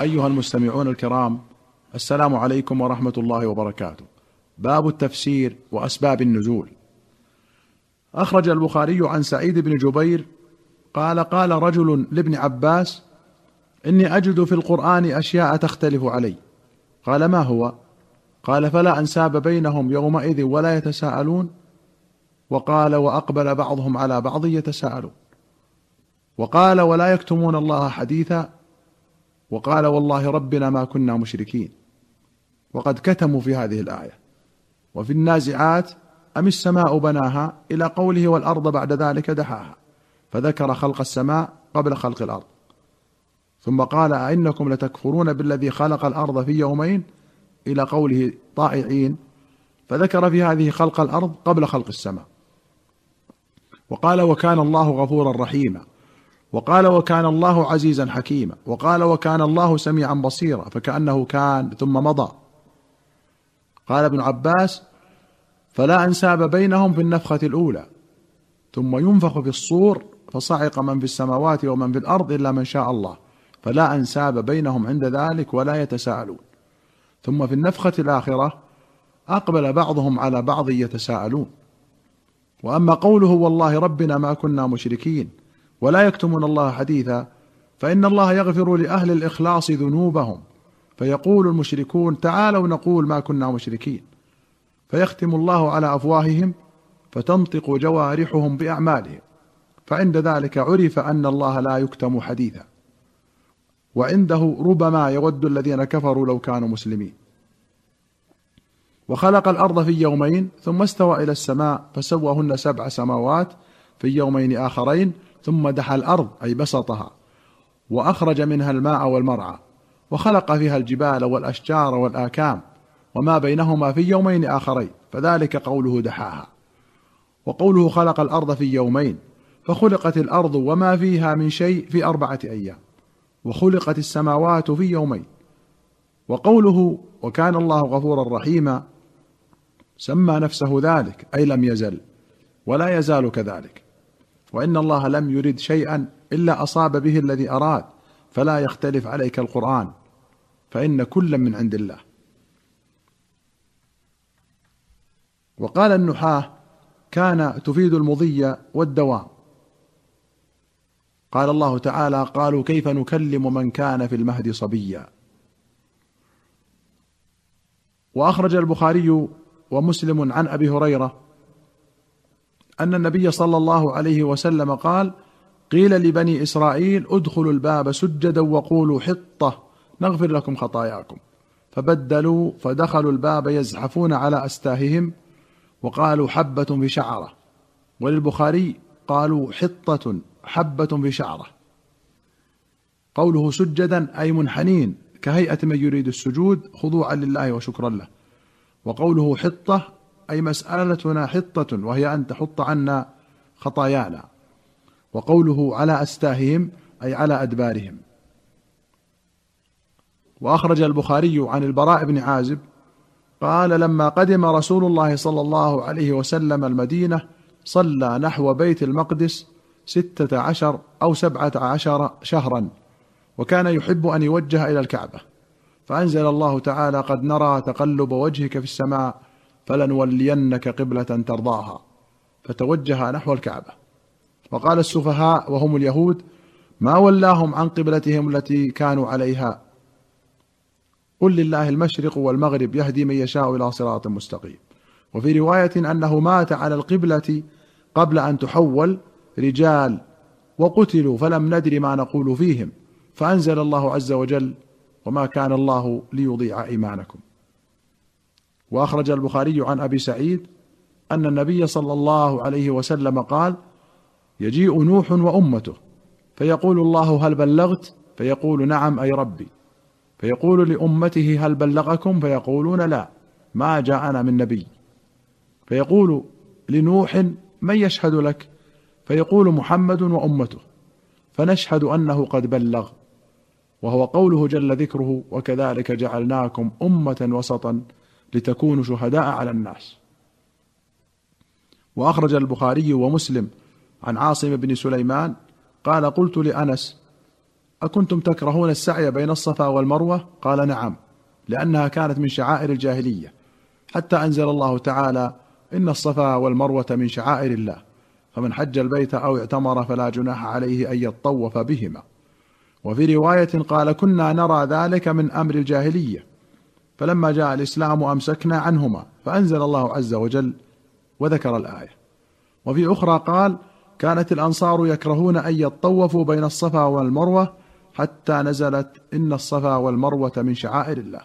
أيها المستمعون الكرام السلام عليكم ورحمة الله وبركاته. باب التفسير وأسباب النزول. أخرج البخاري عن سعيد بن جبير قال قال رجل لابن عباس إني أجد في القرآن أشياء تختلف علي. قال ما هو؟ قال فلا أنساب بينهم يومئذ ولا يتساءلون. وقال وأقبل بعضهم على بعض يتساءلون. وقال ولا يكتمون الله حديثا. وقال والله ربنا ما كنا مشركين. وقد كتموا في هذه الآية. وفي النازعات أم السماء بناها إلى قوله والأرض بعد ذلك دحاها. فذكر خلق السماء قبل خلق الأرض. ثم قال أئنكم لتكفرون بالذي خلق الأرض في يومين؟ إلى قوله طائعين. فذكر في هذه خلق الأرض قبل خلق السماء. وقال وكان الله غفورا رحيما. وقال وكان الله عزيزا حكيما. وقال وكان الله سميعا بصيرا. فكأنه كان ثم مضى. قال ابن عباس فلا أنساب بينهم في النفخة الأولى. ثم ينفخ في الصور فصعق من في السماوات ومن في الأرض إلا من شاء الله. فلا أنساب بينهم عند ذلك ولا يتساءلون. ثم في النفخة الآخرة أقبل بعضهم على بعض يتساءلون. وأما قوله والله ربنا ما كنا مشركين ولا يكتمون الله حديثا فإن الله يغفر لأهل الإخلاص ذنوبهم. فيقول المشركون تعالوا نقول ما كنا مشركين. فيختم الله على أفواههم فتنطق جوارحهم بأعمالهم. فعند ذلك عرف أن الله لا يكتم حديثا. وعنده ربما يود الذين كفروا لو كانوا مسلمين. وخلق الأرض في يومين ثم استوى إلى السماء فسواهن سبع سماوات في يومين آخرين ثم دحى الأرض أي بسطها وأخرج منها الماء والمرعى وخلق فيها الجبال والأشجار والآكام وما بينهما في يومين آخرين فذلك قوله دحاها. وقوله خلق الأرض في يومين فخلقت الأرض وما فيها من شيء في أربعة أيام وخلقت السماوات في يومين. وقوله وكان الله غفورا رحيما سمى نفسه ذلك أي لم يزل ولا يزال كذلك. وإن الله لم يرد شيئا إلا أصاب به الذي أراد فلا يختلف عليك القرآن فإن كلا من عند الله. وقال النحاة كان تفيد المضي والدوام. قال الله تعالى قالوا كيف نكلم من كان في المهد صبيا. وأخرج البخاري ومسلم عن أبي هريرة أن النبي صلى الله عليه وسلم قال قيل لبني إسرائيل ادخلوا الباب سجدا وقولوا حطة نغفر لكم خطاياكم. فبدلوا فدخلوا الباب يزحفون على أستاههم وقالوا حبة بشعره وللبخاري قالوا حطة حبة في شعرة. قوله سجدا أي منحنين كهيئة من يريد السجود خضوعا لله وشكرا له. وقوله حطة أي مسألتنا حطة وهي أن تحط عنا خطايانا. وقوله على أستاههم أي على أدبارهم. وأخرج البخاري عن البراء بن عازب قال لما قدم رسول الله صلى الله عليه وسلم المدينة صلى نحو بيت المقدس ستة عشر أو سبعة عشر شهرا وكان يحب أن يوجه إلى الكعبة. فأنزل الله تعالى قد نرى تقلب وجهك في السماء فلنولينك قبلة ترضاها. فتوجه نحو الكعبة. وقال السفهاء وهم اليهود ما ولاهم عن قبلتهم التي كانوا عليها. قل لله المشرق والمغرب يهدي من يشاء إلى صراط مستقيم. وفي رواية أنه مات على القبلة قبل أن تحول رجال وقتلوا فلم ندر ما نقول فيهم. فأنزل الله عز وجل وما كان الله ليضيع إيمانكم. وأخرج البخاري عن أبي سعيد أن النبي صلى الله عليه وسلم قال يجيء نوح وأمته فيقول الله هل بلغت؟ فيقول نعم أي ربي. فيقول لأمته هل بلغكم؟ فيقولون لا ما جاءنا من نبي. فيقول لنوح من يشهد لك؟ فيقول محمد وأمته فنشهد أنه قد بلغ. وهو قوله جل ذكره وكذلك جعلناكم أمة وسطا. لتكونوا شهداء على الناس. وأخرج البخاري ومسلم عن عاصم بن سليمان قال قلت لأنس أكنتم تكرهون السعي بين الصفا والمروة؟ قال نعم لأنها كانت من شعائر الجاهلية. حتى أنزل الله تعالى إن الصفا والمروة من شعائر الله فمن حج البيت أو اعتمر فلا جناح عليه أن يطوف بهما. وفي رواية قال كنا نرى ذلك من أمر الجاهلية. فلما جاء الإسلام امسكنا عنهما فأنزل الله عز وجل وذكر الآية. وفي أخرى قال كانت الأنصار يكرهون أن يطوفوا بين الصفا والمروة حتى نزلت إن الصفا والمروة من شعائر الله.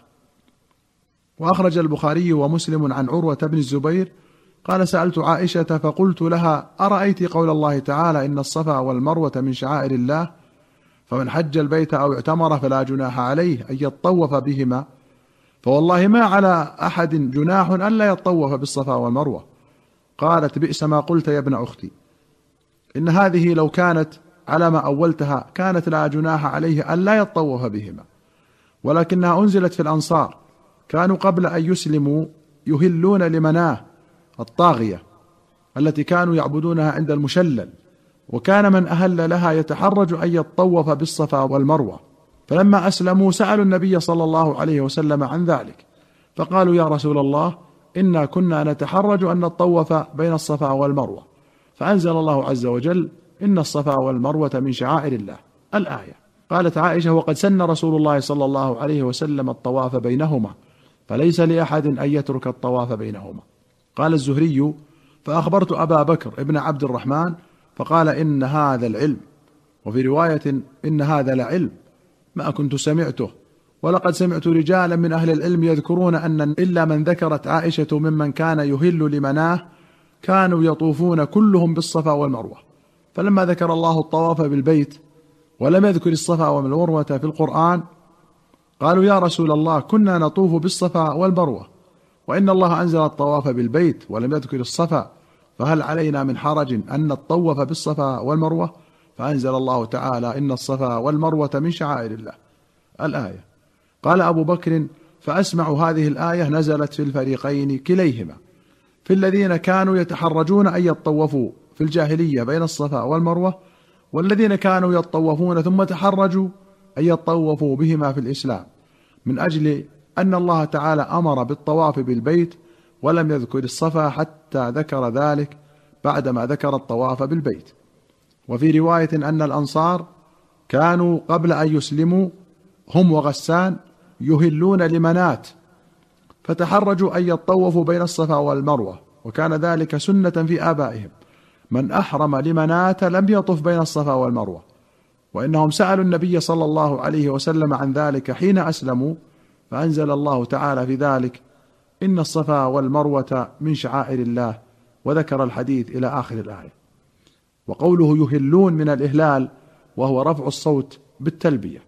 وأخرج البخاري ومسلم عن عروة بن الزبير قال سألت عائشة فقلت لها أرأيت قول الله تعالى إن الصفا والمروة من شعائر الله؟ فمن حج البيت أو اعتمر فلا جناح عليه أن يطوف بهما فوالله ما على أحد جناح الا يطوف بالصفا والمروة. قالت بئس ما قلت يا ابن أختي. إن هذه لو كانت على ما أولتها كانت لا جناح عليه الا يطوف بهما. ولكنها أنزلت في الأنصار. كانوا قبل أن يسلموا يهلون لمناه الطاغية التي كانوا يعبدونها عند المشلل. وكان من أهل لها يتحرج أن يطوف بالصفا والمروة. فلما أسلموا سألوا النبي صلى الله عليه وسلم عن ذلك فقالوا يا رسول الله إنا كنا نتحرج أن نطوف بين الصفا والمروة فأنزل الله عز وجل إن الصفا والمروة من شعائر الله. الآية قالت عائشة وقد سن رسول الله صلى الله عليه وسلم الطواف بينهما فليس لأحد أن يترك الطواف بينهما. قال الزهري فأخبرت أبا بكر ابن عبد الرحمن فقال إن هذا العلم وفي رواية إن هذا لعلم ما كنت سمعته. ولقد سمعت رجالا من أهل العلم يذكرون أن إلا من ذكرت عائشة ممن كان يهل لمناه كانوا يطوفون كلهم بالصفا والمروة. فلما ذكر الله الطواف بالبيت ولم يذكر الصفا والمروة في القرآن قالوا يا رسول الله كنا نطوف بالصفا والمروة وإن الله أنزل الطواف بالبيت ولم يذكر الصفا فهل علينا من حرج أن نطوف بالصفا والمروة؟ فأنزل الله تعالى إن الصفا والمروة من شعائر الله. الآية. قال أبو بكر فأسمع هذه الآية نزلت في الفريقين كليهما. في الذين كانوا يتحرجون أن يطوفوا في الجاهلية بين الصفا والمروة والذين كانوا يطوفون ثم تحرجوا أن يطوفوا بهما في الإسلام من أجل أن الله تعالى أمر بالطواف بالبيت ولم يذكر الصفا حتى ذكر ذلك بعدما ذكر الطواف بالبيت. وفي رواية أن الأنصار كانوا قبل أن يسلموا هم وغسان يهلون لمنات فتحرجوا أن يطوفوا بين الصفا والمروة وكان ذلك سنة في آبائهم. من أحرم لمنات لم يطف بين الصفا والمروة. وإنهم سألوا النبي صلى الله عليه وسلم عن ذلك حين أسلموا فأنزل الله تعالى في ذلك إن الصفا والمروة من شعائر الله وذكر الحديث إلى آخر الآية. وقوله يهلون من الإهلال وهو رفع الصوت بالتلبية.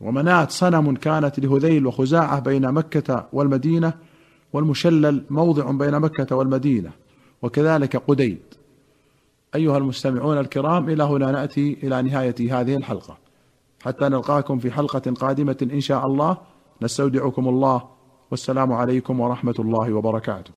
ومنات صنم كانت لهذيل وخزاعة بين مكة والمدينة والمشلل موضع بين مكة والمدينة وكذلك قديد. أيها المستمعون الكرام إلى هنا نأتي إلى نهاية هذه الحلقة. حتى نلقاكم في حلقة قادمة إن شاء الله. نستودعكم الله. والسلام عليكم ورحمة الله وبركاته.